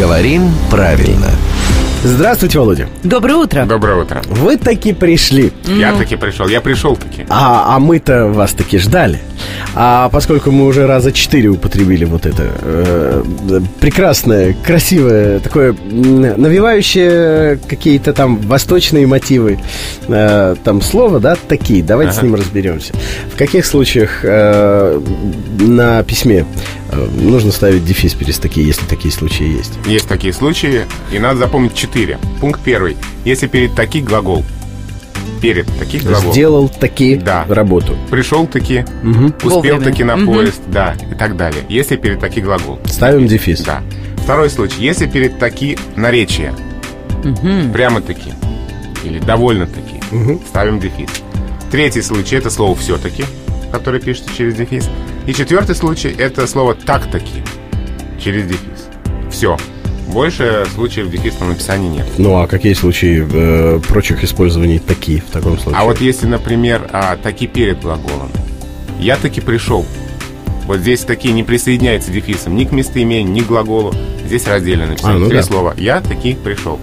Говорим правильно. Здравствуйте, Володя. Доброе утро. Доброе утро. Вы таки пришли. Я таки пришел. Я пришел таки. А, а мы-то вас таки ждали. А поскольку мы уже раза четыре употребили вот это э, прекрасное, красивое, такое навевающее какие-то там восточные мотивы э, там слово, да, такие. Давайте с ним разберемся. В каких случаях э, на письме нужно ставить дефис перед такие, если такие случаи есть? Есть такие случаи, и надо запомнить четыре. Пункт первый. Если перед таки глагол. Перед таких глагол. Сделал таки Да. работу. Пришел таки, Мгм. успел таки на Мгм. поезд, да, и так далее. Если перед таки глагол. Ставим дефис. Да. Второй случай. Если перед таки наречие. Прямо таки. Или довольно таки. Ставим дефис. Третий случай это слово все-таки, которое пишется через дефис. И четвертый случай это слово так-таки через дефис. Все. Больше случаев дефисного написания нет. Ну а какие случаи э, прочих использований такие в таком случае? А вот если, например, а, таки перед глаголом. Я таки пришел. Вот здесь такие не присоединяется дефисом ни к местоимению, ни к глаголу. Здесь раздельно написано. А, ну Три да. слова. Я таки пришел.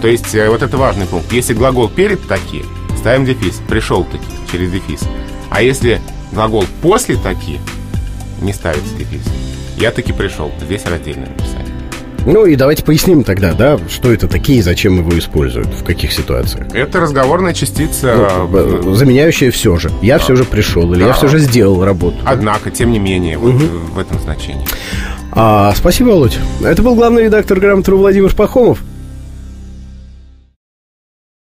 То есть э, вот это важный пункт. Если глагол перед таки, ставим дефис. Пришел таки через дефис. А если глагол после таки, не ставится дефис. Я таки пришел. Здесь раздельное написание. Ну и давайте поясним тогда, да, что это такие и зачем его используют, в каких ситуациях. Это разговорная частица. Ну, э, э, заменяющее все же. Я все же пришел, или я Да. все же сделал работу. Однако, тем не менее, вот в этом значении. А, спасибо, Володь. Это был главный редактор «Грамотру» Владимир Пахомов.